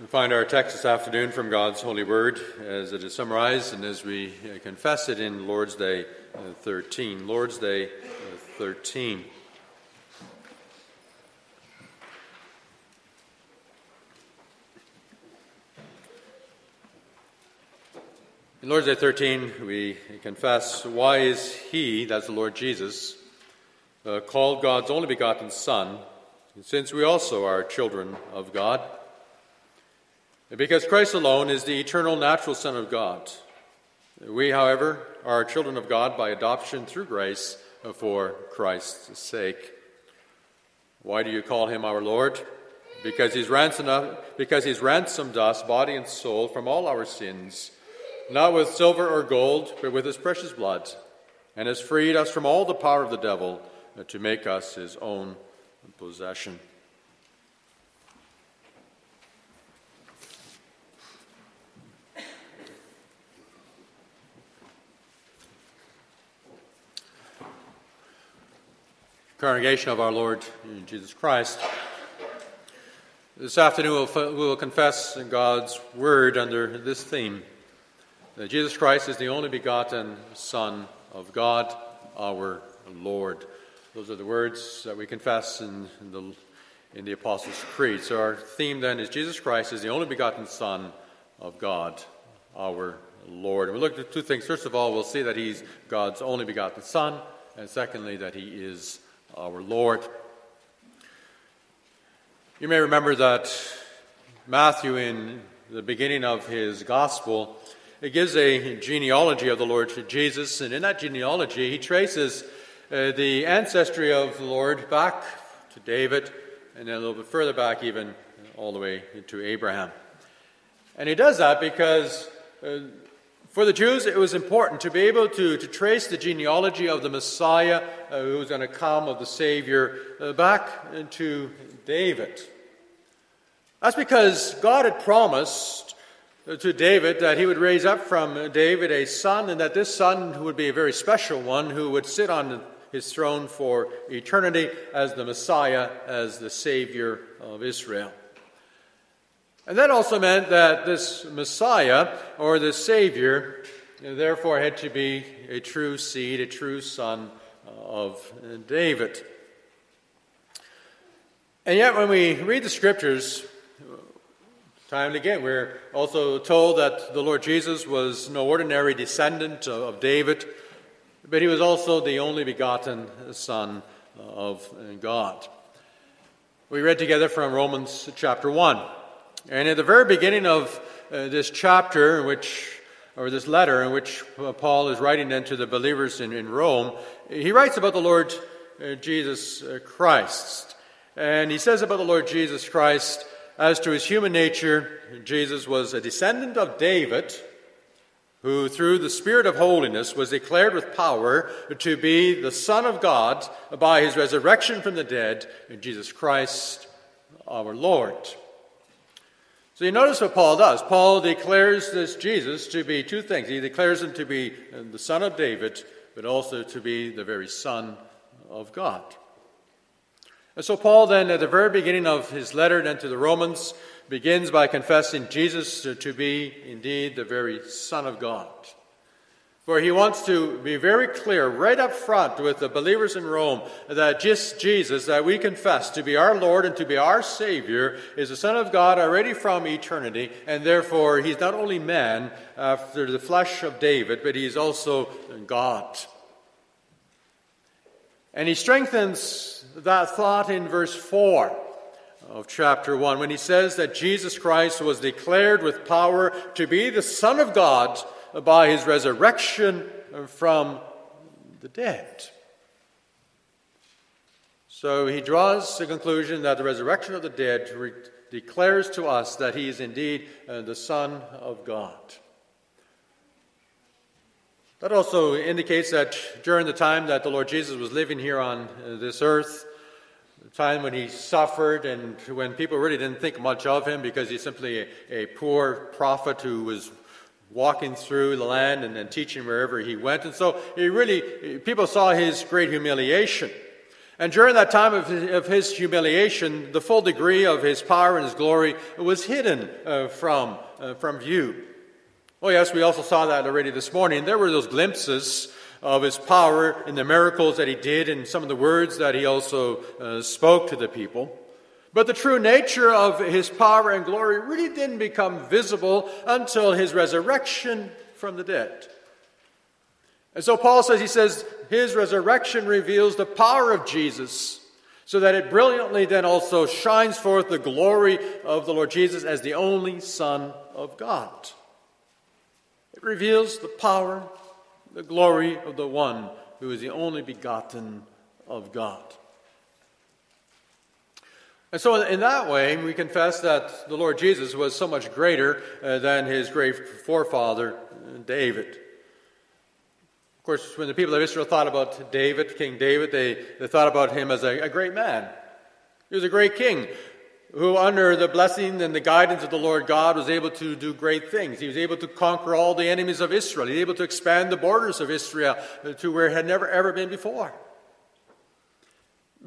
We find our text this afternoon from God's holy word as it is summarized and as we confess it in Lord's Day uh, 13. Lord's Day uh, 13. In Lord's Day 13, we confess, Why is He, that's the Lord Jesus, uh, called God's only begotten Son, since we also are children of God? Because Christ alone is the eternal natural Son of God. We, however, are children of God by adoption through grace for Christ's sake. Why do you call him our Lord? Because he's ransomed, because he's ransomed us, body and soul, from all our sins, not with silver or gold, but with his precious blood, and has freed us from all the power of the devil to make us his own possession. Congregation of our Lord Jesus Christ. This afternoon we'll, confess God's word under this theme that Jesus Christ is the only begotten Son of God, our Lord. Those are the words that we confess in, in the, in the Apostles' Creed. So our theme then is Jesus Christ is the only begotten Son of God, our Lord. And we look at two things. First of all, we'll see that he's God's only begotten Son, and secondly, that he is our Lord. You may remember that Matthew, in the beginning of his gospel, it gives a genealogy of the Lord Jesus, and in that genealogy, he traces uh, the ancestry of the Lord back to David, and then a little bit further back, even all the way to Abraham. And he does that because uh, for the Jews, it was important to be able to, to trace the genealogy of the Messiah uh, who was going to come, of the Savior, uh, back into David. That's because God had promised uh, to David that he would raise up from David a son, and that this son would be a very special one who would sit on his throne for eternity as the Messiah, as the Savior of Israel. And that also meant that this Messiah, or the Savior, therefore had to be a true seed, a true son of David. And yet, when we read the scriptures, time and again, we're also told that the Lord Jesus was no ordinary descendant of David, but he was also the only begotten Son of God. We read together from Romans chapter 1. And at the very beginning of uh, this chapter, which, or this letter, in which uh, Paul is writing then to the believers in, in Rome, he writes about the Lord uh, Jesus uh, Christ. And he says about the Lord Jesus Christ, as to his human nature, Jesus was a descendant of David, who through the Spirit of holiness was declared with power to be the Son of God by his resurrection from the dead, Jesus Christ our Lord. So you notice what Paul does. Paul declares this Jesus to be two things. He declares him to be uh, the son of David, but also to be the very son of God. And so Paul then, at the very beginning of his letter then to the Romans, begins by confessing Jesus to be indeed the very Son of God. For he wants to be very clear right up front with the believers in Rome that just Jesus, that we confess to be our Lord and to be our Savior, is the Son of God already from eternity, and therefore he's not only man after the flesh of David, but he's also God. And he strengthens that thought in verse 4 of chapter 1 when he says that Jesus Christ was declared with power to be the Son of God by his resurrection from the dead. So he draws the conclusion that the resurrection of the dead re- declares to us that he is indeed uh, the Son of God. That also indicates that during the time that the Lord Jesus was living here on uh, this earth, the time when he suffered and when people really didn't think much of him because he's simply a, a poor prophet who was walking through the land and, then teaching wherever he went. And so he really, people saw his great humiliation. And during that time of his, of his humiliation, the full degree of his power and his glory was hidden uh, from, uh, from view. Oh, yes, we also saw that already this morning. There were those glimpses of his power in the miracles that he did and some of the words that he also uh, spoke to the people. But the true nature of his power and glory really didn't become visible until his resurrection from the dead. And so Paul says, he says, his resurrection reveals the power of Jesus, so that it brilliantly then also shines forth the glory of the Lord Jesus as the only Son of God. It reveals the power, the glory of the one who is the only begotten of God. And so, in that way, we confess that the Lord Jesus was so much greater uh, than his great forefather, David Of course, when the people of Israel thought about David, King David, they, they thought about him as a, a great man. He was a great king who, under the blessing and the guidance of the Lord God, was able to do great things. He was able to conquer all the enemies of Israel. He was able to expand the borders of Israel to where it had never ever been before.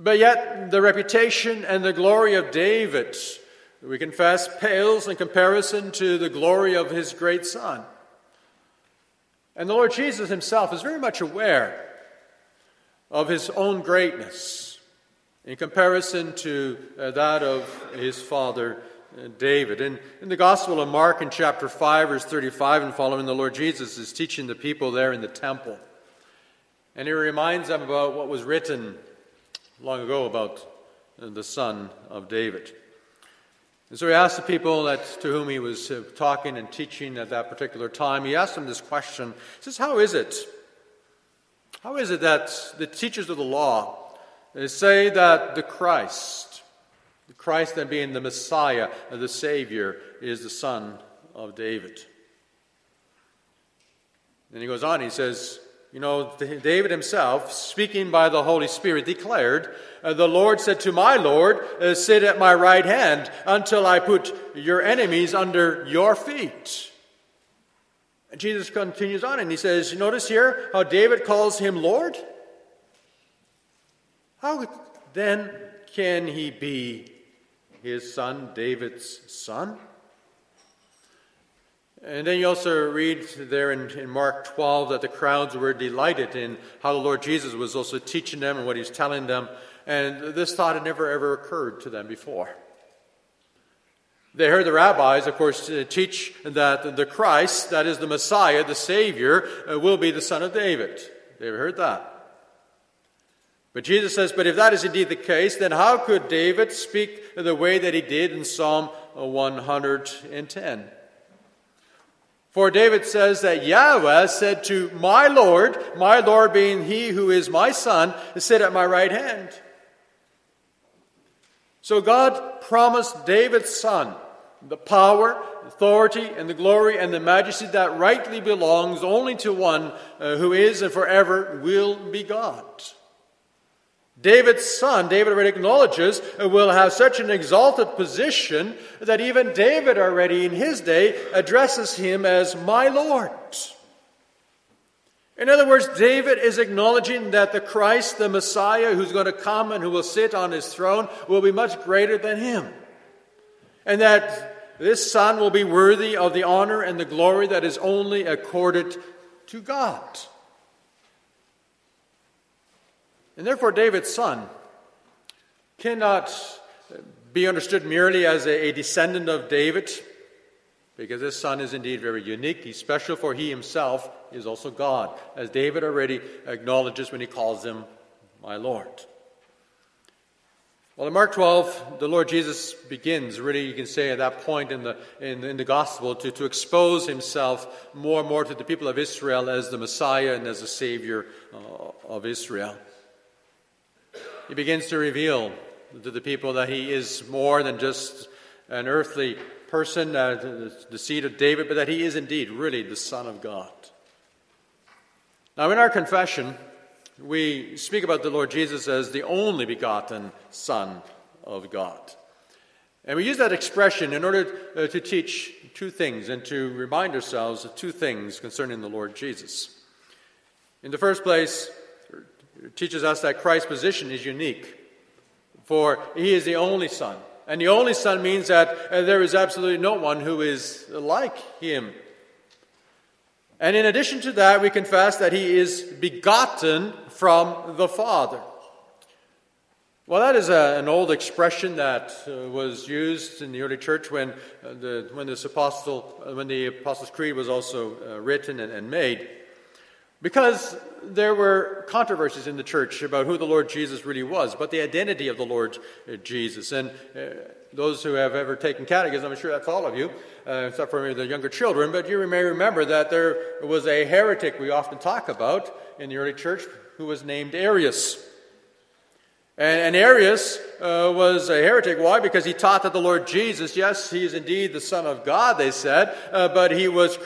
But yet, the reputation and the glory of David, we confess, pales in comparison to the glory of his great son. And the Lord Jesus himself is very much aware of his own greatness in comparison to uh, that of his father uh, David. In, in the Gospel of Mark, in chapter 5, verse 35 and following, the Lord Jesus is teaching the people there in the temple. And he reminds them about what was written long ago about uh, the son of David. And so he asked the people that, to whom he was uh, talking and teaching at that particular time, he asked them this question. He says, How is it? How is it that the teachers of the law say that the Christ, the Christ then being the Messiah, the Savior, is the son of David? And he goes on, he says, you know, David himself, speaking by the Holy Spirit, declared, uh, The Lord said to my Lord, uh, Sit at my right hand until I put your enemies under your feet. And Jesus continues on and he says, Notice here how David calls him Lord? How then can he be his son, David's son? And then you also read there in, in, Mark 12 that the crowds were delighted in how the Lord Jesus was also teaching them and what he was telling them. And this thought had never ever occurred to them before. They heard the rabbis, of course, uh, teach that the Christ, that is the Messiah, the Savior, uh, will be the Son of David. They've heard that. But Jesus says, But if that is indeed the case, then how could David speak the way that he did in Psalm 110? For David says that Yahweh said to my Lord, my Lord being he who is my son, sit at my right hand. So God promised David's son the power, authority, and the glory and the majesty that rightly belongs only to one uh, who is and forever will be God. David's son, David already acknowledges, will have such an exalted position that even David already in his day addresses him as my Lord. In other words, David is acknowledging that the Christ, the Messiah who's going to come and who will sit on his throne, will be much greater than him. And that this son will be worthy of the honor and the glory that is only accorded to God. And therefore, David's son cannot be understood merely as a, descendant of David, because this son is indeed very unique. He's special, for he himself is also God, as David already acknowledges when he calls him my Lord. Well, in Mark 12, the Lord Jesus begins, really, you can say, at that point in the, in, in, the gospel, to, to expose himself more and more to the people of Israel as the Messiah and as the Savior uh, of Israel he begins to reveal to the people that he is more than just an earthly person, uh, the, seed of David, but that he is indeed really the Son of God. Now, in our confession, we speak about the Lord Jesus as the only begotten Son of God. And we use that expression in order uh, to teach two things and to remind ourselves of two things concerning the Lord Jesus. In the first place, teaches us that Christ's position is unique, for he is the only Son. And the only Son means that uh, there is absolutely no one who is like him. And in addition to that, we confess that he is begotten from the Father. Well, that is a, an old expression that uh, was used in the early church when, uh, the, when, this apostle, when the Apostles' Creed was also uh, written and, and made. Because there were controversies in the church about who the Lord Jesus really was, but the identity of the Lord uh, Jesus. And uh, those who have ever taken catechism, I'm sure that's all of you, uh, except for the younger children, but you may remember that there was a heretic we often talk about in the early church who was named Arius. And, and Arius uh, was a heretic. Why? Because he taught that the Lord Jesus, yes, he is indeed the Son of God, they said, uh, but he was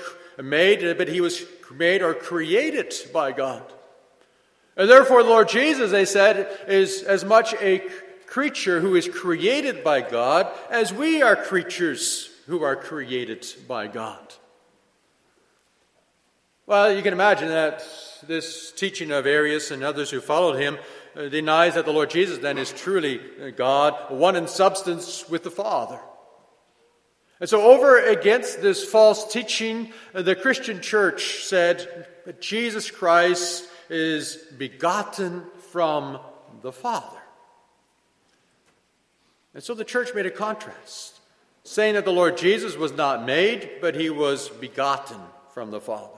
made, but he was made or created by God. And therefore, the Lord Jesus, they said, is as much a creature who is created by God as we are creatures who are created by God. Well, you can imagine that this teaching of Arius and others who followed him uh, denies that the Lord Jesus then is truly God, one in substance with the Father. And so, over against this false teaching, uh, the Christian church said that Jesus Christ is begotten from the Father. And so the church made a contrast, saying that the Lord Jesus was not made, but he was begotten from the Father.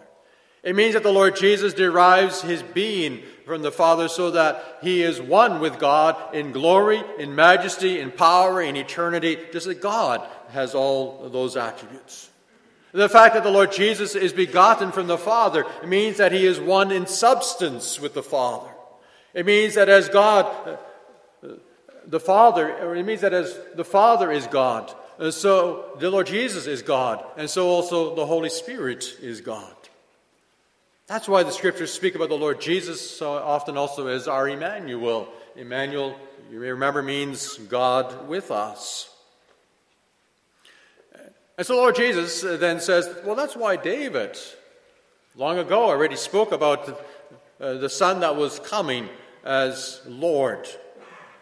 It means that the Lord Jesus derives his being from the Father so that he is one with God in glory, in majesty, in power, in eternity, just as God has all those attributes. The fact that the Lord Jesus is begotten from the Father means that he is one in substance with the Father. It means that as God, uh, the Father, or it means that as the Father is God, so the Lord Jesus is God, and so also the Holy Spirit is God. That's why the scriptures speak about the Lord Jesus so often also as our Emmanuel. Emmanuel, you may remember, means God with us. And so the Lord Jesus then says, Well, that's why David, long ago, already spoke about uh, the son that was coming as Lord.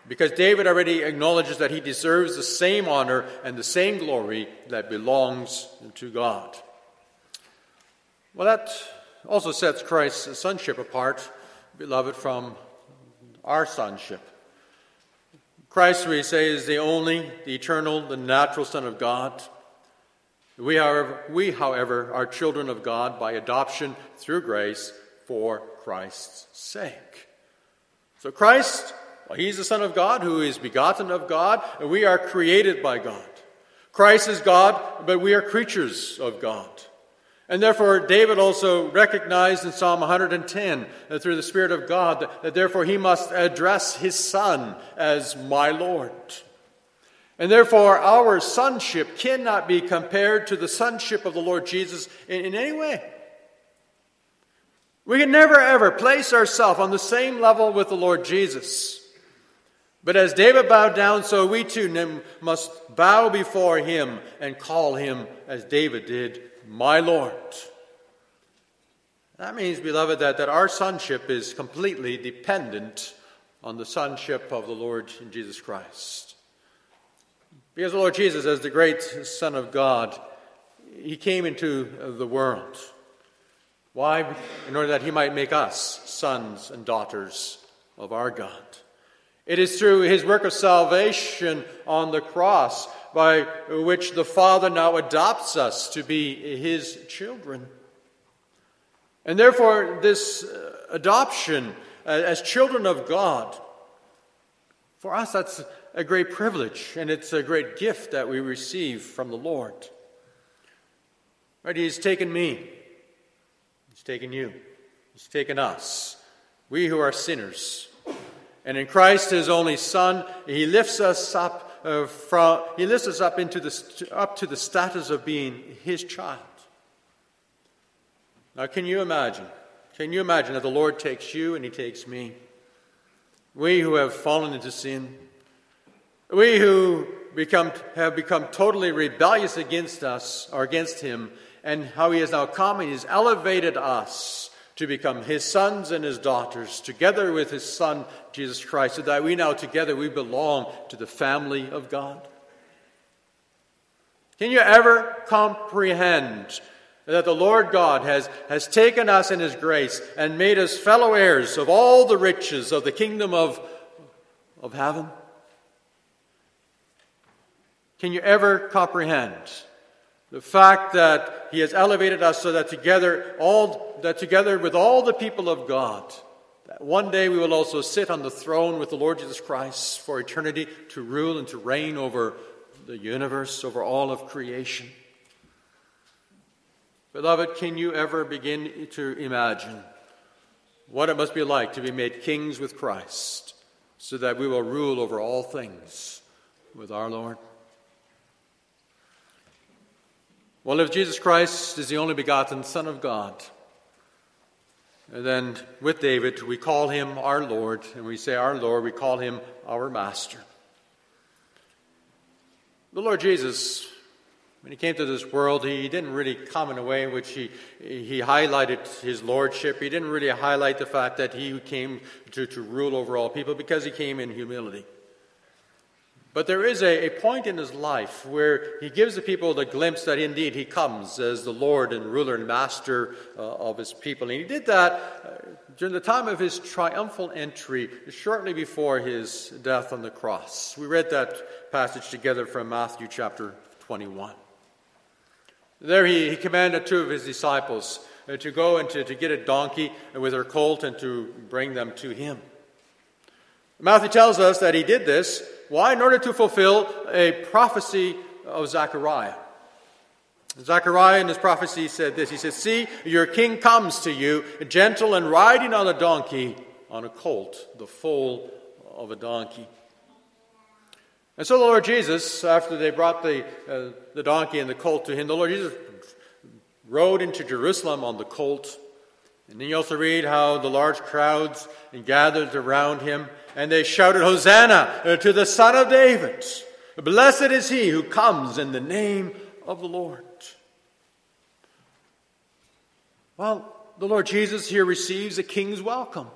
Because David already acknowledges that he deserves the same honor and the same glory that belongs to God. Well, that also sets Christ's sonship apart, beloved, from our sonship. Christ, we say, is the only, the eternal, the natural Son of God. We, however, we, however, are children of God by adoption through grace for Christ's sake. So Christ, well, he's the Son of God who is begotten of God, and we are created by God. Christ is God, but we are creatures of God. And therefore, David also recognized in Psalm 110 that uh, through the Spirit of God that, that therefore he must address his Son as my Lord. And therefore, our sonship cannot be compared to the sonship of the Lord Jesus in, in any way. We can never ever place ourselves on the same level with the Lord Jesus. But as David bowed down, so we too must bow before him and call him, as David did, my Lord. That means, beloved, that, that our sonship is completely dependent on the sonship of the Lord Jesus Christ. Because the Lord Jesus, as the great Son of God, he came into the world. Why? In order that he might make us sons and daughters of our God. It is through his work of salvation on the cross by which the Father now adopts us to be his children. And therefore, this uh, adoption uh, as children of God, for us, that's a great privilege and it's a great gift that we receive from the Lord. Right? He's taken me, He's taken you, He's taken us, we who are sinners. And in Christ, His only Son, He lifts us up uh, from, he lifts us up, into the, up to the status of being his child. Now, can you imagine? Can you imagine that the Lord takes you and he takes me? We who have fallen into sin, we who become, have become totally rebellious against us or against him, and how he has now come and he's elevated us to become his sons and his daughters, together with his son, Jesus Christ, so that we now together we belong to the family of God. Can you ever comprehend that the Lord God has, has taken us in his grace and made us fellow heirs of all the riches of the kingdom of, of heaven? Can you ever comprehend the fact that he has elevated us so that together all that together with all the people of God that one day we will also sit on the throne with the Lord Jesus Christ for eternity to rule and to reign over the universe, over all of creation. Beloved, can you ever begin to imagine what it must be like to be made kings with Christ so that we will rule over all things with our Lord? Well, if Jesus Christ is the only begotten Son of God, then with David we call him our Lord, and we say our Lord, we call him our Master. The Lord Jesus, when he came to this world, he didn't really come in a way in which he, he highlighted his lordship. He didn't really highlight the fact that he came to, to rule over all people because he came in humility. But there is a, a, point in his life where he gives the people the glimpse that indeed he comes as the Lord and ruler and master uh, of his people. And he did that uh, during the time of his triumphal entry, shortly before his death on the cross. We read that passage together from Matthew chapter 21. There he, he commanded two of his disciples uh, to go and to, to get a donkey with her colt and to bring them to him. Matthew tells us that he did this why? In order to fulfill a prophecy of Zechariah. Zechariah in his prophecy said this He said, See, your king comes to you, gentle and riding on a donkey, on a colt, the foal of a donkey. And so the Lord Jesus, after they brought the, uh, the donkey and the colt to him, the Lord Jesus rode into Jerusalem on the colt. And then you also read how the large crowds gathered around him and they shouted, Hosanna to the Son of David. Blessed is he who comes in the name of the Lord. Well, the Lord Jesus here receives a king's welcome.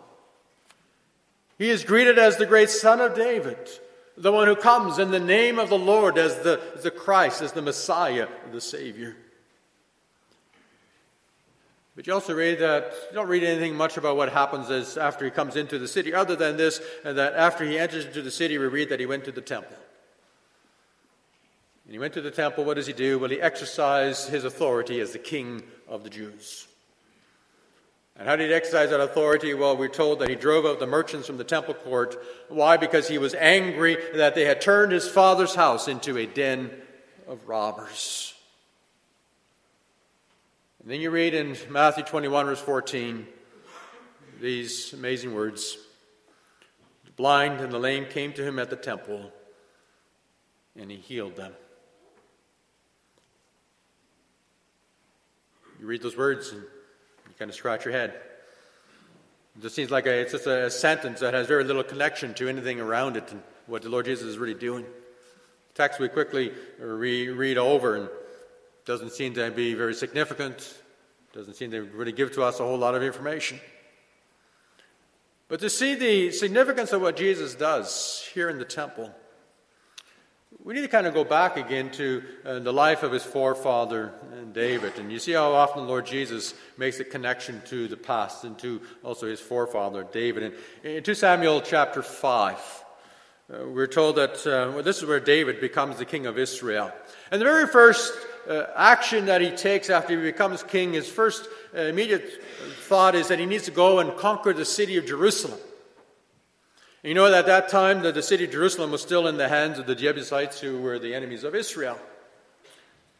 He is greeted as the great Son of David, the one who comes in the name of the Lord as the, as the Christ, as the Messiah, the Savior. But you also read that you don't read anything much about what happens as after he comes into the city, other than this, and that after he enters into the city, we read that he went to the temple. And he went to the temple. What does he do? Well, he exercised his authority as the king of the Jews. And how did he exercise that authority? Well, we're told that he drove out the merchants from the temple court. Why? Because he was angry that they had turned his father's house into a den of robbers. And then you read in Matthew 21, verse 14, these amazing words The blind and the lame came to him at the temple, and he healed them. You read those words and you kind of scratch your head. It just seems like a, it's just a sentence that has very little connection to anything around it and what the Lord Jesus is really doing. The text we quickly re- read over and doesn't seem to be very significant, doesn't seem to really give to us a whole lot of information. But to see the significance of what Jesus does here in the temple, we need to kind of go back again to uh, the life of his forefather David. And you see how often the Lord Jesus makes a connection to the past and to also his forefather David. And in 2 Samuel chapter 5, uh, we're told that uh, well, this is where David becomes the king of Israel. And the very first uh, action that he takes after he becomes king, his first uh, immediate thought is that he needs to go and conquer the city of Jerusalem. You know that at that time that the city of Jerusalem was still in the hands of the Jebusites who were the enemies of Israel.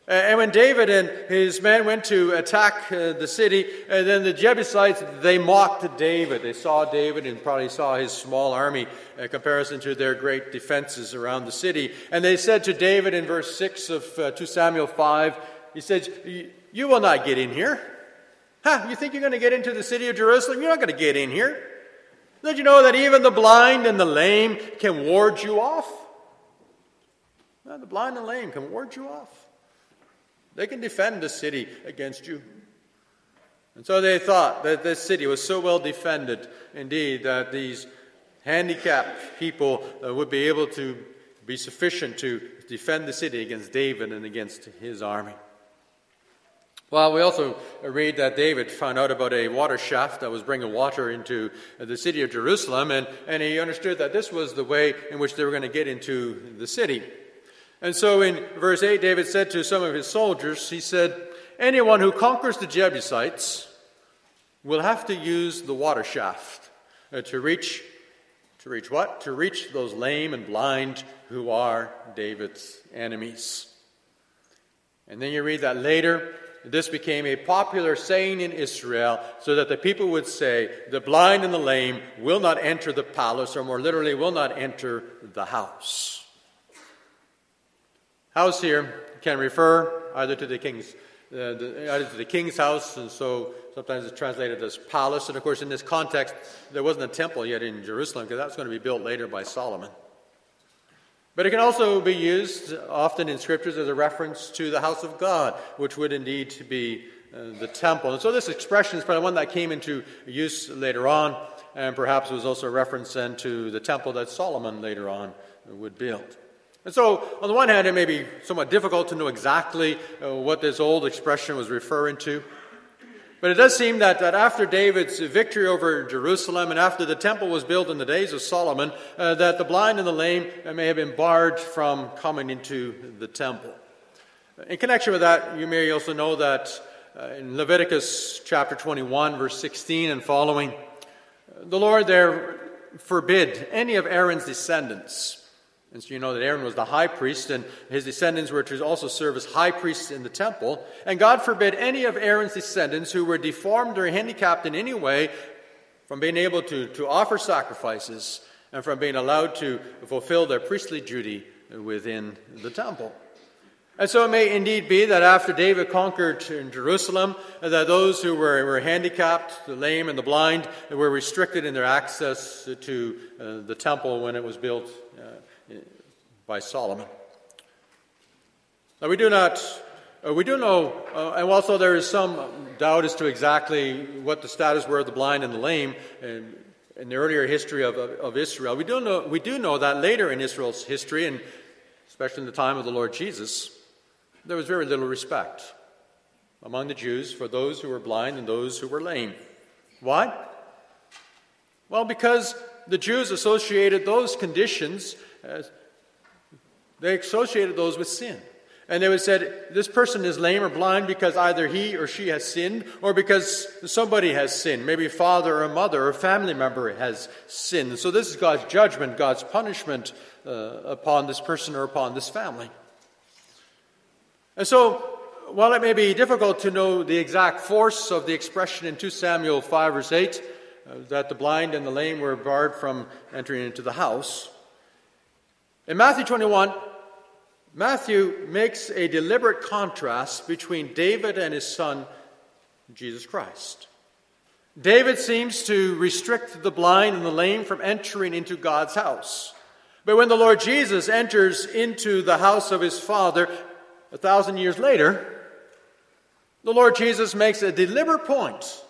And when David and his men went to attack uh, the city, and then the Jebusites, they mocked David. They saw David and probably saw his small army in comparison to their great defenses around the city. And they said to David in verse 6 of uh, 2 Samuel 5, he said, You will not get in here. Huh, you think you're going to get into the city of Jerusalem? You're not going to get in here. Did you know that even the blind and the lame can ward you off? Well, the blind and lame can ward you off. They can defend the city against you. And so they thought that this city was so well defended, indeed, that these handicapped people uh, would be able to be sufficient to defend the city against David and against his army. Well, we also read that David found out about a water shaft that was bringing water into the city of Jerusalem, and, and he understood that this was the way in which they were going to get into the city. And so in verse 8, David said to some of his soldiers, he said, Anyone who conquers the Jebusites will have to use the water shaft uh, to reach to reach what? To reach those lame and blind who are David's enemies. And then you read that later this became a popular saying in Israel so that the people would say, The blind and the lame will not enter the palace, or more literally, will not enter the house. House here can refer either to the king's. Uh, the, either to the king's house, and so sometimes it's translated as palace. And of course, in this context, there wasn't a temple yet in Jerusalem because that was going to be built later by Solomon. But it can also be used often in scriptures as a reference to the house of God, which would indeed be uh, the temple. And so this expression is probably one that came into use later on, and perhaps it was also a reference then to the temple that Solomon later on would build. And so, on the one hand, it may be somewhat difficult to know exactly uh, what this old expression was referring to. But it does seem that, that after David's victory over Jerusalem and after the temple was built in the days of Solomon, uh, that the blind and the lame may have been barred from coming into the temple. In connection with that, you may also know that uh, in Leviticus chapter 21, verse 16 and following, the Lord there forbid any of Aaron's descendants and so you know that Aaron was the high priest, and his descendants were to also serve as high priests in the temple. And God forbid any of Aaron's descendants who were deformed or handicapped in any way from being able to, to offer sacrifices and from being allowed to fulfill their priestly duty within the temple. And so it may indeed be that after David conquered Jerusalem, that those who were, were handicapped, the lame and the blind, were restricted in their access to uh, the temple when it was built by Solomon. Now, we do not, uh, we do know, uh, and also there is some doubt as to exactly what the status were of the blind and the lame in, in the earlier history of, of, of, Israel. We do, know, we do know that later in Israel's history, and especially in the time of the Lord Jesus, there was very little respect among the Jews for those who were blind and those who were lame. Why? Well, because the Jews associated those conditions as they associated those with sin. And they would say, this person is lame or blind because either he or she has sinned or because somebody has sinned. Maybe a father or a mother or a family member has sinned. So this is God's judgment, God's punishment uh, upon this person or upon this family. And so, while it may be difficult to know the exact force of the expression in 2 Samuel 5 verse 8, uh, that the blind and the lame were barred from entering into the house, in Matthew 21, Matthew makes a deliberate contrast between David and his son, Jesus Christ. David seems to restrict the blind and the lame from entering into God's house. But when the Lord Jesus enters into the house of his Father a thousand years later, the Lord Jesus makes a deliberate point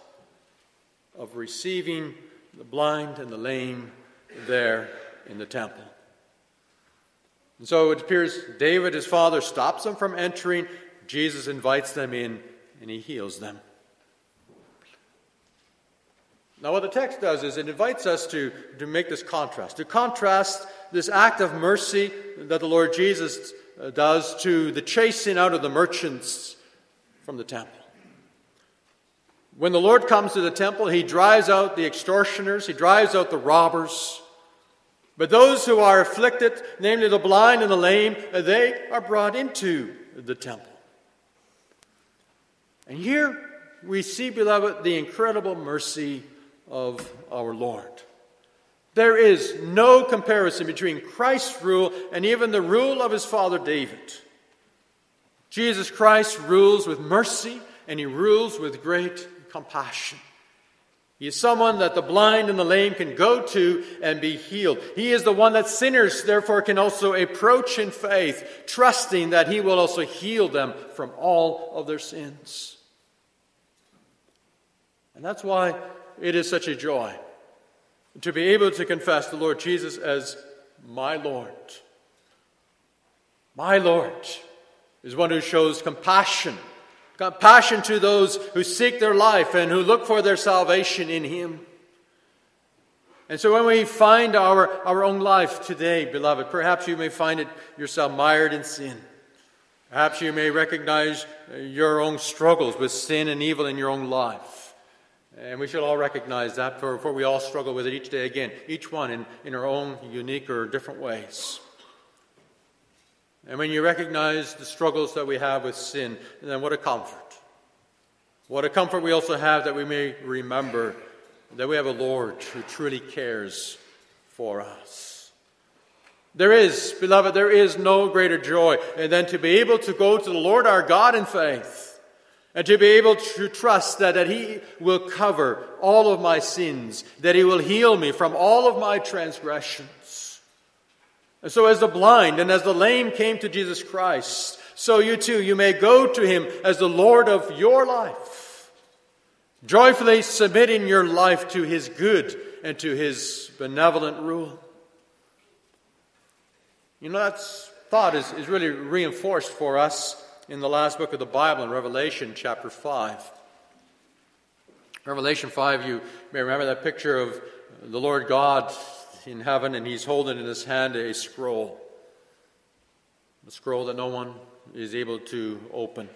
of receiving the blind and the lame there in the temple. And so it appears David, his father, stops them from entering. Jesus invites them in and he heals them. Now, what the text does is it invites us to, to make this contrast, to contrast this act of mercy that the Lord Jesus uh, does to the chasing out of the merchants from the temple. When the Lord comes to the temple, he drives out the extortioners, he drives out the robbers. But those who are afflicted, namely the blind and the lame, they are brought into the temple. And here we see, beloved, the incredible mercy of our Lord. There is no comparison between Christ's rule and even the rule of his father David. Jesus Christ rules with mercy and he rules with great compassion. He is someone that the blind and the lame can go to and be healed. He is the one that sinners, therefore, can also approach in faith, trusting that He will also heal them from all of their sins. And that's why it is such a joy to be able to confess the Lord Jesus as my Lord. My Lord is one who shows compassion, compassion to those who seek their life and who look for their salvation in Him. And so when we find our, our own life today, beloved, perhaps you may find it yourself mired in sin. Perhaps you may recognize your own struggles with sin and evil in your own life. And we should all recognize that, for, for we all struggle with it each day again, each one in, in our own unique or different ways. And when you recognize the struggles that we have with sin, then what a comfort. What a comfort we also have that we may remember that we have a Lord who truly cares for us. There is, beloved, there is no greater joy than to be able to go to the Lord our God in faith and to be able to trust that, that He will cover all of my sins, that He will heal me from all of my transgressions. And so, as the blind and as the lame came to Jesus Christ, so you too, you may go to Him as the Lord of your life joyfully submitting your life to His good and to His benevolent rule. You know, that thought is, is really reinforced for us in the last book of the Bible, in Revelation chapter 5. Revelation 5, you may remember that picture of the Lord God in heaven, and He's holding in His hand a scroll. A scroll that no one is able to open.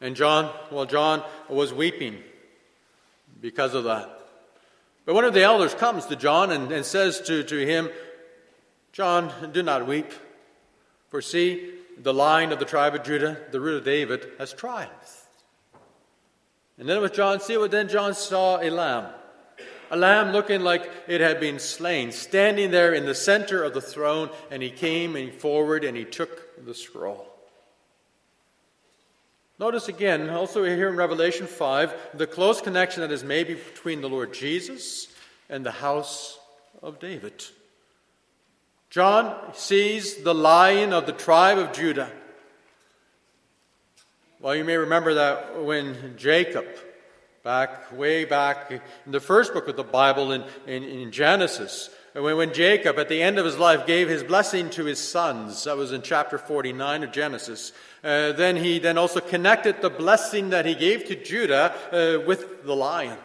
And John, well, John was weeping because of that. But one of the elders comes to John and, and says to, to him, John, do not weep. For see, the line of the tribe of Judah, the root of David, has triumphed. And then with John, see what then John saw a lamb. A lamb looking like it had been slain, standing there in the center of the throne, and he came and forward and he took the scroll. Notice again, also here in Revelation 5, the close connection that is made between the Lord Jesus and the house of David. John sees the lion of the tribe of Judah. Well, you may remember that when Jacob, back way back in the first book of the Bible in, in, in Genesis, when, when Jacob, at the end of his life, gave his blessing to his sons, that was in chapter 49 of Genesis, uh, then he then also connected the blessing that he gave to Judah uh, with the lion.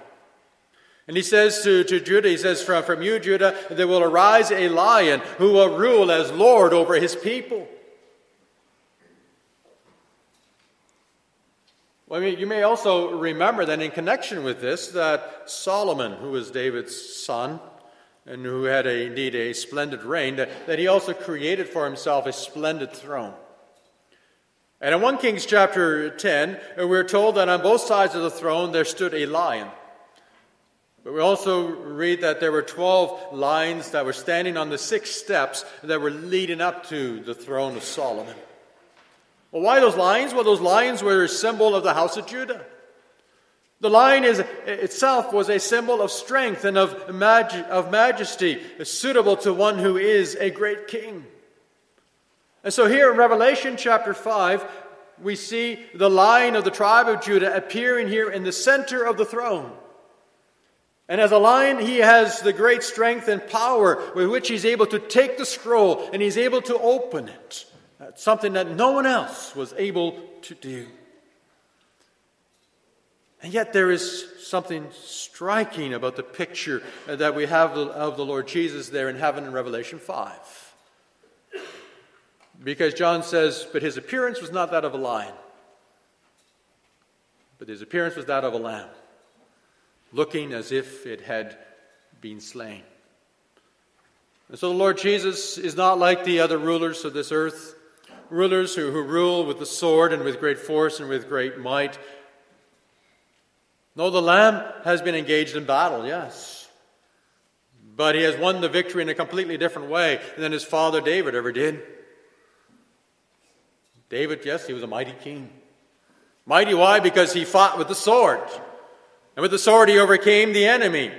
And he says to, to Judah, he says, from, from you, Judah, there will arise a lion who will rule as Lord over his people. Well, I mean, you may also remember that in connection with this, that Solomon, who was David's son, and who had a, indeed a splendid reign, that, that he also created for himself a splendid throne. And in 1 Kings chapter 10, we're told that on both sides of the throne there stood a lion. But we also read that there were 12 lions that were standing on the six steps that were leading up to the throne of Solomon. Well, why those lions? Well, those lions were a symbol of the house of Judah. The lion is, itself was a symbol of strength and of, maj- of majesty, suitable to one who is a great king. And so here in Revelation chapter 5, we see the lion of the tribe of Judah appearing here in the center of the throne. And as a lion, he has the great strength and power with which he's able to take the scroll and he's able to open it. That's something that no one else was able to do. And yet, there is something striking about the picture uh, that we have of the Lord Jesus there in heaven in Revelation 5. Because John says, But his appearance was not that of a lion, but his appearance was that of a lamb, looking as if it had been slain. And so the Lord Jesus is not like the other rulers of this earth, rulers who, who rule with the sword and with great force and with great might. No, the Lamb has been engaged in battle, yes. But he has won the victory in a completely different way than his father David ever did. David, yes, he was a mighty king. Mighty, why? Because he fought with the sword. And with the sword, he overcame the enemy.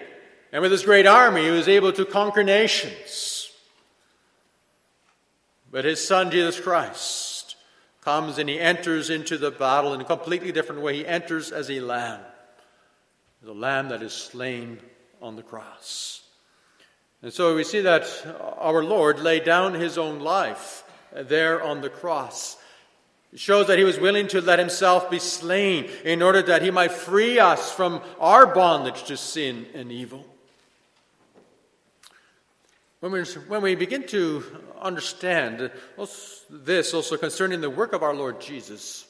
And with his great army, he was able to conquer nations. But his son, Jesus Christ, comes and he enters into the battle in a completely different way. He enters as a lamb, the lamb that is slain on the cross. And so we see that our Lord laid down his own life there on the cross. It shows that he was willing to let himself be slain in order that he might free us from our bondage to sin and evil. When we, when we begin to understand this also concerning the work of our Lord Jesus,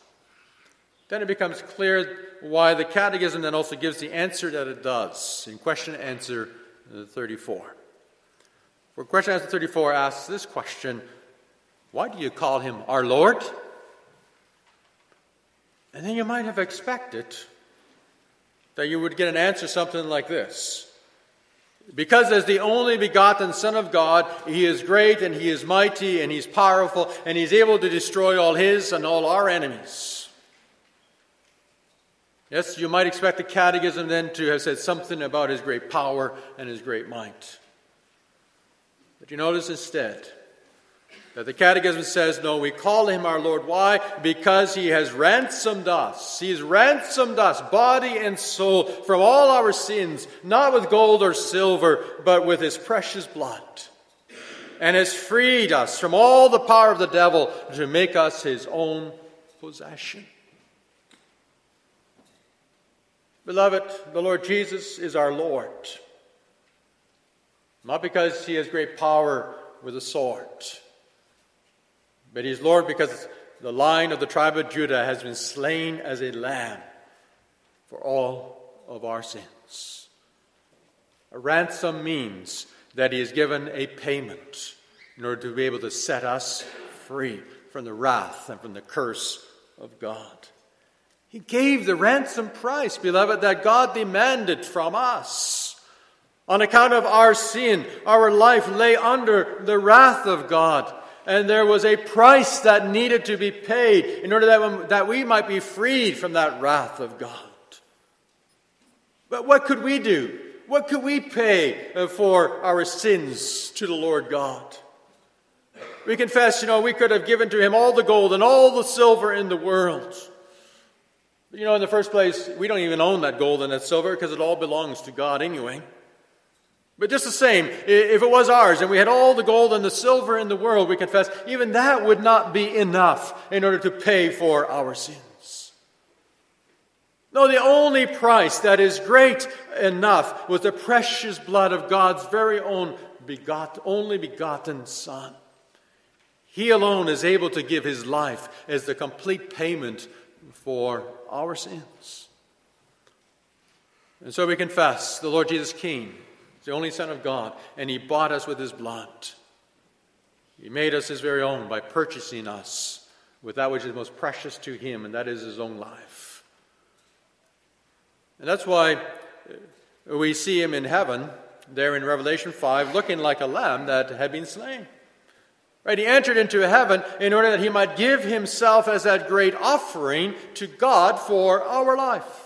then it becomes clear why the Catechism then also gives the answer that it does in question and answer uh, 34. For question answer 34 asks this question Why do you call him our Lord? And then you might have expected that you would get an answer something like this. Because as the only begotten Son of God, he is great and he is mighty and he's powerful and he's able to destroy all his and all our enemies. Yes, you might expect the Catechism then to have said something about his great power and his great might. But you notice instead that the Catechism says, no, we call him our Lord. Why? Because he has ransomed us. He's ransomed us, body and soul, from all our sins, not with gold or silver, but with his precious blood. And has freed us from all the power of the devil to make us his own possession. Beloved, the Lord Jesus is our Lord. Not because he has great power with a sword, but he's Lord because the lion of the tribe of Judah has been slain as a lamb for all of our sins. A ransom means that he has given a payment in order to be able to set us free from the wrath and from the curse of God. He gave the ransom price, beloved, that God demanded from us. On account of our sin, our life lay under the wrath of God. And there was a price that needed to be paid in order that, that we might be freed from that wrath of God. But what could we do? What could we pay uh, for our sins to the Lord God? We confess, you know, we could have given to him all the gold and all the silver in the world. You know, in the first place, we don't even own that gold and that silver because it all belongs to God anyway. But just the same, if it was ours and we had all the gold and the silver in the world, we confess, even that would not be enough in order to pay for our sins. No, the only price that is great enough was the precious blood of God's very own begot, only begotten Son. He alone is able to give his life as the complete payment for our sins. And so we confess the Lord Jesus King, the only Son of God, and He bought us with His blood. He made us His very own by purchasing us with that which is most precious to Him, and that is His own life. And that's why we see Him in heaven, there in Revelation 5, looking like a lamb that had been slain. Right? He entered into heaven in order that he might give himself as that great offering to God for our life.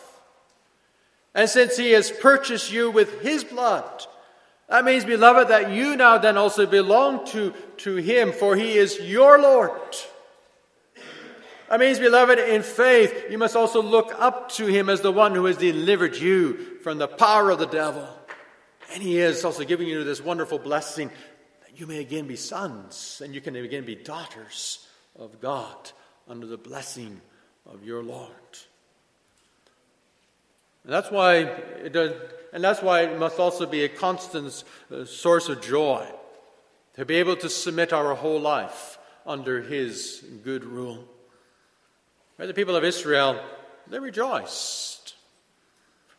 And since he has purchased you with his blood, that means, beloved, that you now then also belong to, to him, for he is your Lord. That means, beloved, in faith, you must also look up to him as the one who has delivered you from the power of the devil. And he is also giving you this wonderful blessing that you may again be sons and you can again be daughters of God under the blessing of your Lord. And that's why it does, and that's why it must also be a constant uh, source of joy to be able to submit our whole life under His good rule. The people of Israel, they rejoiced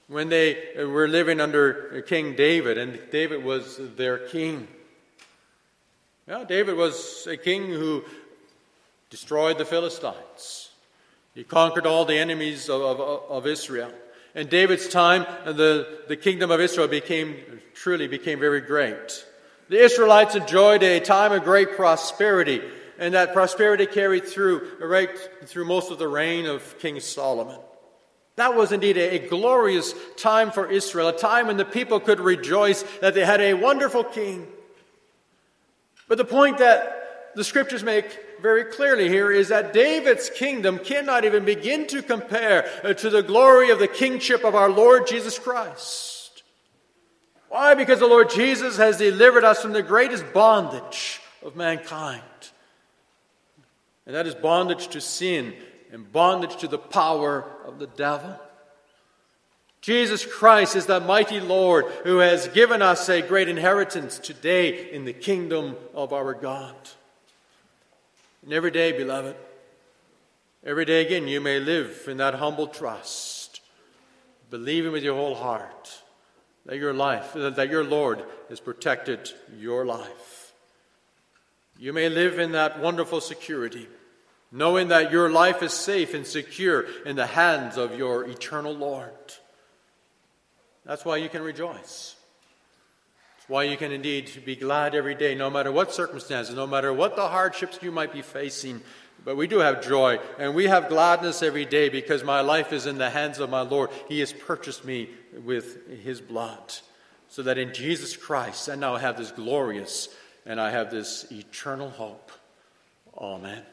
when they were living under King David, and David was their king. Yeah, David was a king who destroyed the Philistines. He conquered all the enemies of, of, of Israel. In David's time, the, the kingdom of Israel became truly became very great. The Israelites enjoyed a time of great prosperity, and that prosperity carried through right through most of the reign of King Solomon. That was indeed a, a glorious time for Israel, a time when the people could rejoice that they had a wonderful king but the point that the scriptures make very clearly here is that David's kingdom cannot even begin to compare uh, to the glory of the kingship of our Lord Jesus Christ. Why? Because the Lord Jesus has delivered us from the greatest bondage of mankind. And that is bondage to sin and bondage to the power of the devil. Jesus Christ is that mighty Lord who has given us a great inheritance today in the kingdom of our God. And every day, beloved, every day again, you may live in that humble trust, believing with your whole heart that your life, that your Lord has protected your life. You may live in that wonderful security, knowing that your life is safe and secure in the hands of your eternal Lord. That's why you can rejoice. Why you can indeed be glad every day, no matter what circumstances, no matter what the hardships you might be facing. But we do have joy, and we have gladness every day because my life is in the hands of my Lord. He has purchased me with His blood. So that in Jesus Christ, I now have this glorious and I have this eternal hope. Amen.